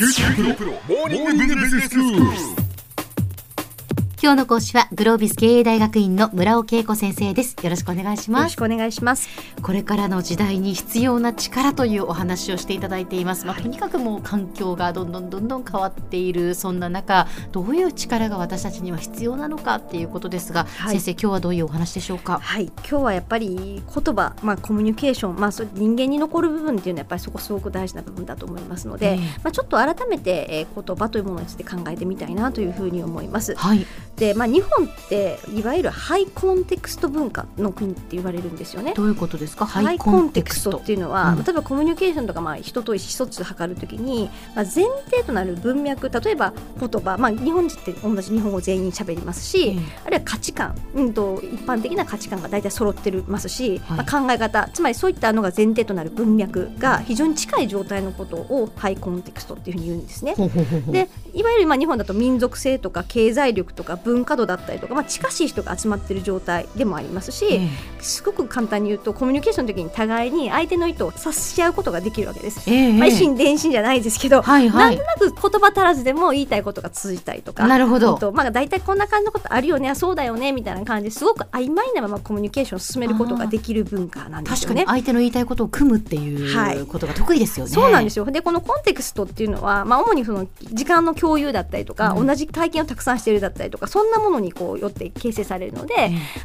큐티 프로 모닝 비즈니스 뉴스 今日の講師はグロービス経営大学院の村尾恵子先生です。よろしくお願いします。よろしくお願いします。これからの時代に必要な力というお話をしていただいています。まあ、とにかくもう環境がどんどんどんどん変わっているそんな中どういう力が私たちには必要なのかっていうことですが、はい、先生今日はどういうお話でしょうか？はい。今日はやっぱり言葉まあコミュニケーションまあそ人間に残る部分っていうのはやっぱりそこすごく大事な部分だと思いますので、えー、まあちょっと改めて、えー、言葉というものについて考えてみたいなというふうに思います。はい、でまあ日本っていわゆるハイコンテクスト文化の国って言われるんですよね。どういうことですか？ハイコンテクストっていうのは、うん、例えばコミュニケーションとかまあ人と意思疎通を図るときに、まあ、前提となる文脈例えば言葉、まあ、日本人って同じ日本語全員喋りますし、うん、あるいは価値観、うんと、一般的な価値観が大体揃ってますし、はい、まあ、考え方つまりそういったのが前提となる文脈が非常に近い状態のことをハイコンテクストっていうふうに言うんですね。でいわゆるまあ日本だと民族性とか経済力とか文化度だったりとか、まあ、近しい人が集まっている状態でもありますし、えすごく簡単に言うとコミュニケーションの時に互いに相手の意図を察し合うことができるわけです。えまあ、一心伝心じゃないですけど、はいはい、なんとなく言葉足らずでも言いたいことが通じたりとかなるほど、とまあ、大体こんな感じのことあるよねそうだよねみたいな感じですごく曖昧なままコミュニケーションを進めることができる文化なんですよね。相手の言いたいことを組むっていうことが得意ですよね。はい、そうなんですよ。でこのコンテクストっていうのは、まあ、主にその時間の共有だったりとか、うん、同じ体験をたくさんしているだったりとかそんなものにこうよって形成されるので、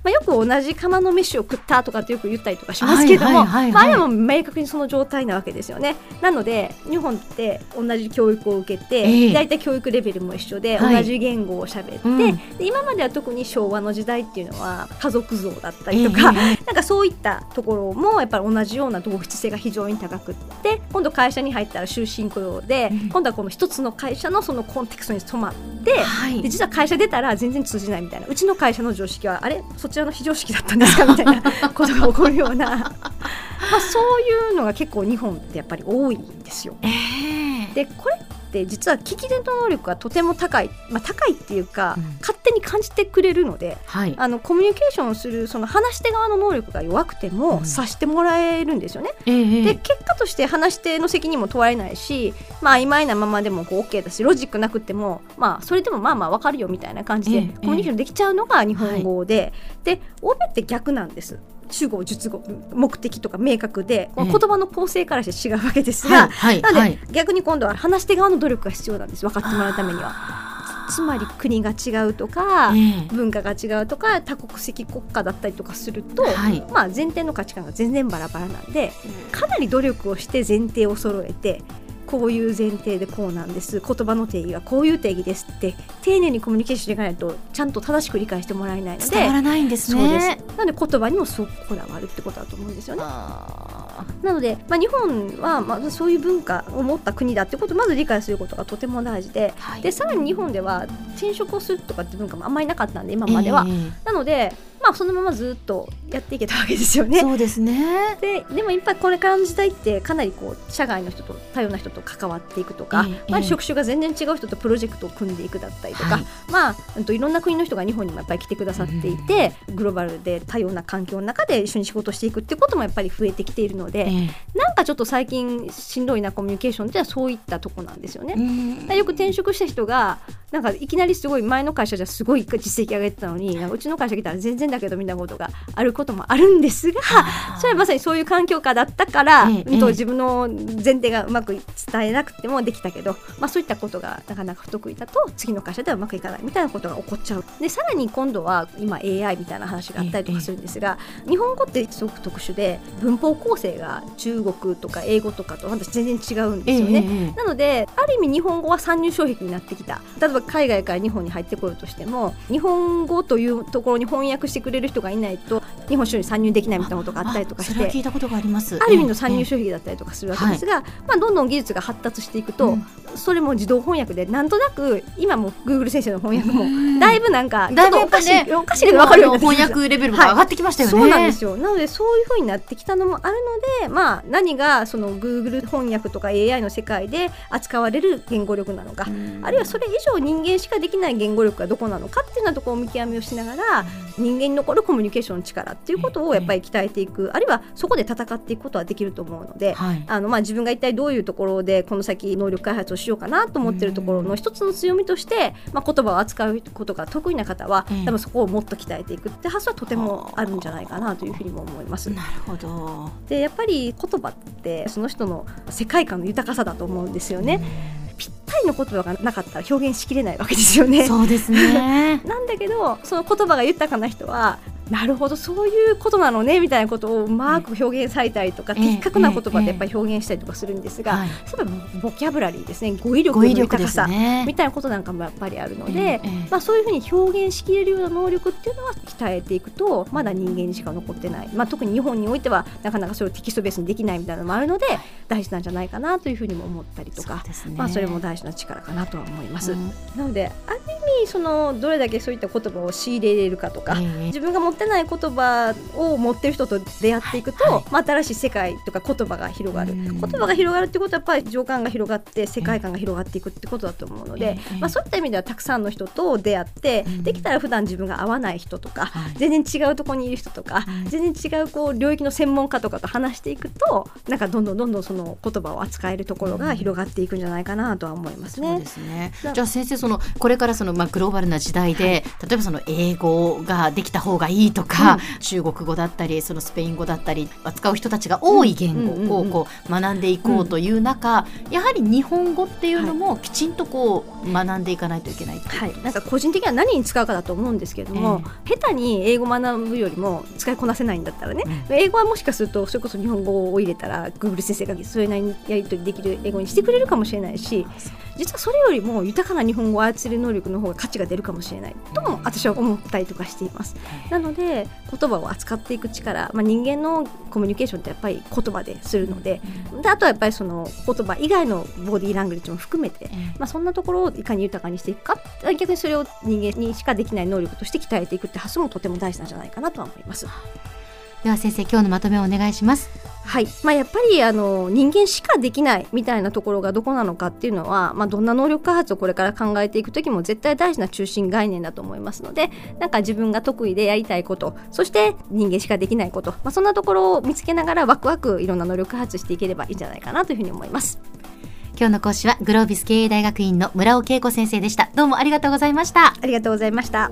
まあ、よく同じ釜の飯を食ったとかってよく言ったりとかしますけども、まあ、あれも明確にその状態なわけですよね。なので日本って同じ教育を受けて、大体教育レベルも一緒で、同じ言語をしゃべって、うん、で今までは特に昭和の時代っていうのは家族像だったりとか、なんかそういったところもやっぱり同じような同質性が非常に高くって今度会社に入ったら終身雇用で、今度はこの一つの会社のそのコンテクストに染まって、はい、で実は会社出たら全然通じないみたいな。うちの会社の常識はあれ？そちらの非常識だったんですか？みたいな ことが起こるような。まあそういうのが結構日本ってやっぱり多いんですよ。えー、でこれって実は聞き手の能力がとても高い、まあ、高いっていうか、うん、勝手に感じてくれるので、はい、あのコミュニケーションをするその話し手側の能力が弱くても察してもらえるんですよね。うん、で結果として話し手の責任も問われないし、まあ曖昧なままでもこう OK だしロジックなくても、まあ、それでもまあまあ分かるよみたいな感じでコミュニケーションできちゃうのが日本語で、で欧米って逆なんです。主語述語目的とか明確で、言葉の構成からして違うわけですが、はいはい、なので、逆に今度は話し手側の努力が必要なんです分かってもらうためには。つまり国が違うとか、文化が違うとか多国籍国家だったりとかすると、はい、まあ、前提の価値観が全然バラバラなんでかなり努力をして前提を揃えてこういう前提でこうなんです。言葉の定義はこういう定義ですって丁寧にコミュニケーションしていかないとちゃんと正しく理解してもらえないので伝わらないんですね。なので言葉にもすごくこだわるってことだと思うんですよね。なので、まあ、日本はまあそういう文化を持った国だってことをまず理解することがとても大事ではい、でさらに日本では転職をするとかって文化もあんまりなかったんで今までは。えー、なのでまあ、そのままずっとやっていけたわけですよね。そうですね。ででもやっぱりこれからの時代ってかなりこう社外の人と多様な人と関わっていくとか、えまあ、職種が全然違う人とプロジェクトを組んでいくだったりとか、はい、まあ、うん、といろんな国の人が日本にもやっぱり来てくださっていて、うん、グローバルで多様な環境の中で一緒に仕事していくっていうこともやっぱり増えてきているので、えなんかちょっと最近しんどいなコミュニケーションってはそういったとこなんですよね。よく転職した人がなんかいきなりすごい前の会社じゃすごい実績上げてたのにうちの会社来たら全然だけどみたいなことがあることもあるんですがそれはまさにそういう環境下だったから、ええ、自分の前提がうまく伝えなくてもできたけど、まあ、そういったことがなかなか不得意だと次の会社ではうまくいかないみたいなことが起こっちゃう。でさらに今度は今 AI みたいな話があったりとかするんですが、え、日本語ってすごく特殊で文法構成が中国とか英語とかと私全然違うんですよね。なのである意味日本語は参入障壁になってきた。例えば海外から日本に入ってこようとしても日本語というところに翻訳してくれる人がいないと日本市場に参入できないみたいなことがあったりとかして聞いたことがあります。ある意味の参入障壁だったりとかするわけですが、まあ、どんどん技術が発達していくと、うん、それも自動翻訳でなんとなく今もグーグル先生の翻訳もだいぶなんかだいぶおかしい、ね、おかしい分かるように翻訳レベルが上がってきましたよね、はい、そうなんですよなのでそういうふうになってきたのもあるのでまあ何がそのグーグル翻訳とか AI の世界で扱われる言語力なのかあるいはそれ以上人間しかできない言語力がどこなのかっていうようなところを見極めをしながら人間に残るコミュニケーションの力っていうことをやっぱり鍛えていく、あるいはそこで戦っていくことはできると思うので、はいあのまあ、自分が一体どういうところでこの先能力開発をしようかなと思ってるところの一つの強みとして、まあ、言葉を扱うことが得意な方は、ええ多分そこをもっと鍛えていくって発想はとてもあるんじゃないかなというふうにも思います。なるほど。でやっぱり言葉ってその人の世界観の豊かさだと思うんですよね。ぴったりの言葉がなかったら表現しきれないわけですよね。そうですね。なんだけどその言葉が豊かな人はなるほどそういうことなのねみたいなことをうまく表現されたりとか、ええ的確な言葉でやっぱり表現したりとかするんですが、はいそれはボキャブラリーですね。語彙力語の豊かさ、ね。みたいなことなんかもやっぱりあるので、ええええ。まあ、そういうふうに表現しきれるような能力っていうのは鍛えていくとまだ人間にしか残ってない、まあ、特に日本においてはなかなかそれをテキストベースにできないみたいなのもあるので大事なんじゃないかなというふうにも思ったりとかそね。まあ、それも大事な力かなとは思います。うん。なのである意味そのどれだけそういった言葉を仕入れれるかとか、ええ。自分が持ってない言葉を持ってる人と出会っていくと、はい。はいまあ、新しい世界とか言葉が広がる。うん。言葉が広がるってことはやっぱり情感が広がって世界観が広がっていくってことだと思うので、ええまあ、そういった意味ではたくさんの人と出会って、うん。できたら普段自分が合わない人とか、はい。全然違うところにいる人とか、はい。全然違うこう領域の専門家とかと話していくとなんかどんどんどんどんその言葉を扱えるところが広がっていくんじゃないかなとは思いますね。そうですね。な。じゃあ先生そのこれからそのまあグローバルな時代で、例えばその英語ができた方がいいとか、中国語だったりそのスペイン語だったり扱う人たちが多い言語をこう学んでいこうという中、やはり日本語っていうのもきちんとこう学んでいかないといけないいう。はい、なんか個人的には何に使うかだと思うんですけれども、下手に英語学ぶよりも使いこなせないんだったらね、英語はもしかするとそれこそ日本語を入れたら Google 先生がそれなりにやり取りできる英語にしてくれるかもしれないし実はそれよりも豊かな日本語を操る能力の方が価値が出るかもしれないとも私は思ったりとかしています。なので言葉を扱っていく力、まあ、人間のコミュニケーションってやっぱり言葉でするのでであとはやっぱりその言葉以外のボディーラングリッジも含めてまあ、そんなところをいかに豊かにしていくか逆にそれを人間にしかできない能力として鍛えていくって発想もとても大事なんじゃないかなとは思います。では先生今日のまとめをお願いします。はいまあ、やっぱりあの人間しかできないみたいなところがどこなのかっていうのは、まあ、どんな能力開発をこれから考えていく時も絶対大事な中心概念だと思いますのでなんか自分が得意でやりたいことそして人間しかできないこと、まあ、そんなところを見つけながらワクワクいろんな能力開発していければいいんじゃないかなというふうに思います。今日の講師はグロービス経営大学院の村尾恵子先生でした。どうもありがとうございました。ありがとうございました。